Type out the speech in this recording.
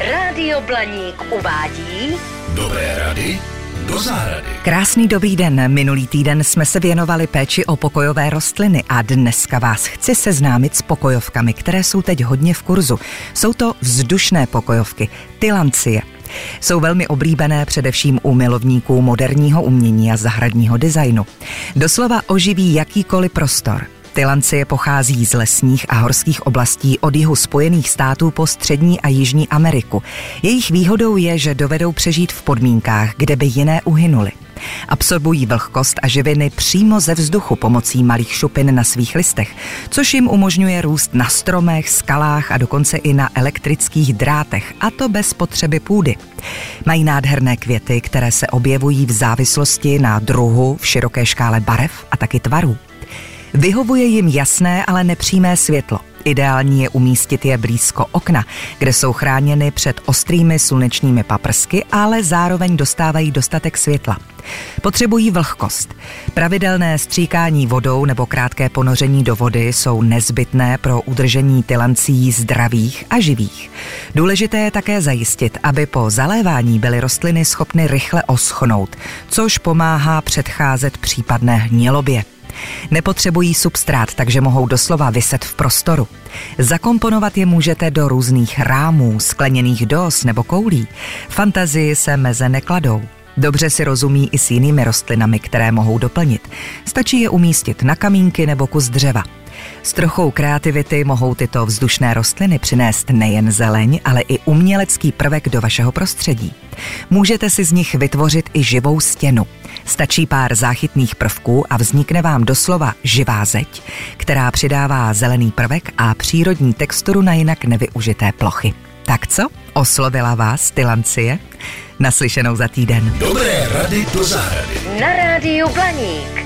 Rádio Blaník uvádí Dobré rady do zahrady. Krásný dobrý den. Minulý týden jsme se věnovali péči o pokojové rostliny a dneska vás chci seznámit s pokojovkami, které jsou teď hodně v kurzu. Jsou to vzdušné pokojovky, tylancie. Jsou velmi oblíbené především u milovníků moderního umění a zahradního designu. Doslova oživí jakýkoliv prostor. Tylancie pochází z lesních a horských oblastí od jihu Spojených států po střední a jižní Ameriku. Jejich výhodou je, že dovedou přežít v podmínkách, kde by jiné uhynuly. Absorbují vlhkost a živiny přímo ze vzduchu pomocí malých šupin na svých listech, což jim umožňuje růst na stromech, skalách a dokonce i na elektrických drátech, a to bez potřeby půdy. Mají nádherné květy, které se objevují v závislosti na druhu v široké škále barev a taky tvarů. Vyhovuje jim jasné, ale nepřímé světlo. Ideální je umístit je blízko okna, kde jsou chráněny před ostrými slunečními paprsky, ale zároveň dostávají dostatek světla. Potřebují vlhkost. Pravidelné stříkání vodou nebo krátké ponoření do vody jsou nezbytné pro udržení tylancí zdravých a živých. Důležité je také zajistit, aby po zalévání byly rostliny schopny rychle oschnout, což pomáhá předcházet případné hnilobě. Nepotřebují substrát, takže mohou doslova vyset v prostoru. Zakomponovat je můžete do různých rámů, skleněných dos nebo koulí. Fantazii se meze nekladou. Dobře si rozumí i s jinými rostlinami, které mohou doplnit. Stačí je umístit na kamínky nebo kus dřeva. S trochou kreativity mohou tyto vzdušné rostliny přinést nejen zeleň, ale i umělecký prvek do vašeho prostředí. Můžete si z nich vytvořit i živou stěnu. Stačí pár záchytných prvků a vznikne vám doslova živá zeď, která přidává zelený prvek a přírodní texturu na jinak nevyužité plochy. Tak co? Oslovila vás Tylancie? Naslyšenou za týden. Dobré rady do zahrady. na Rádiu Blaník.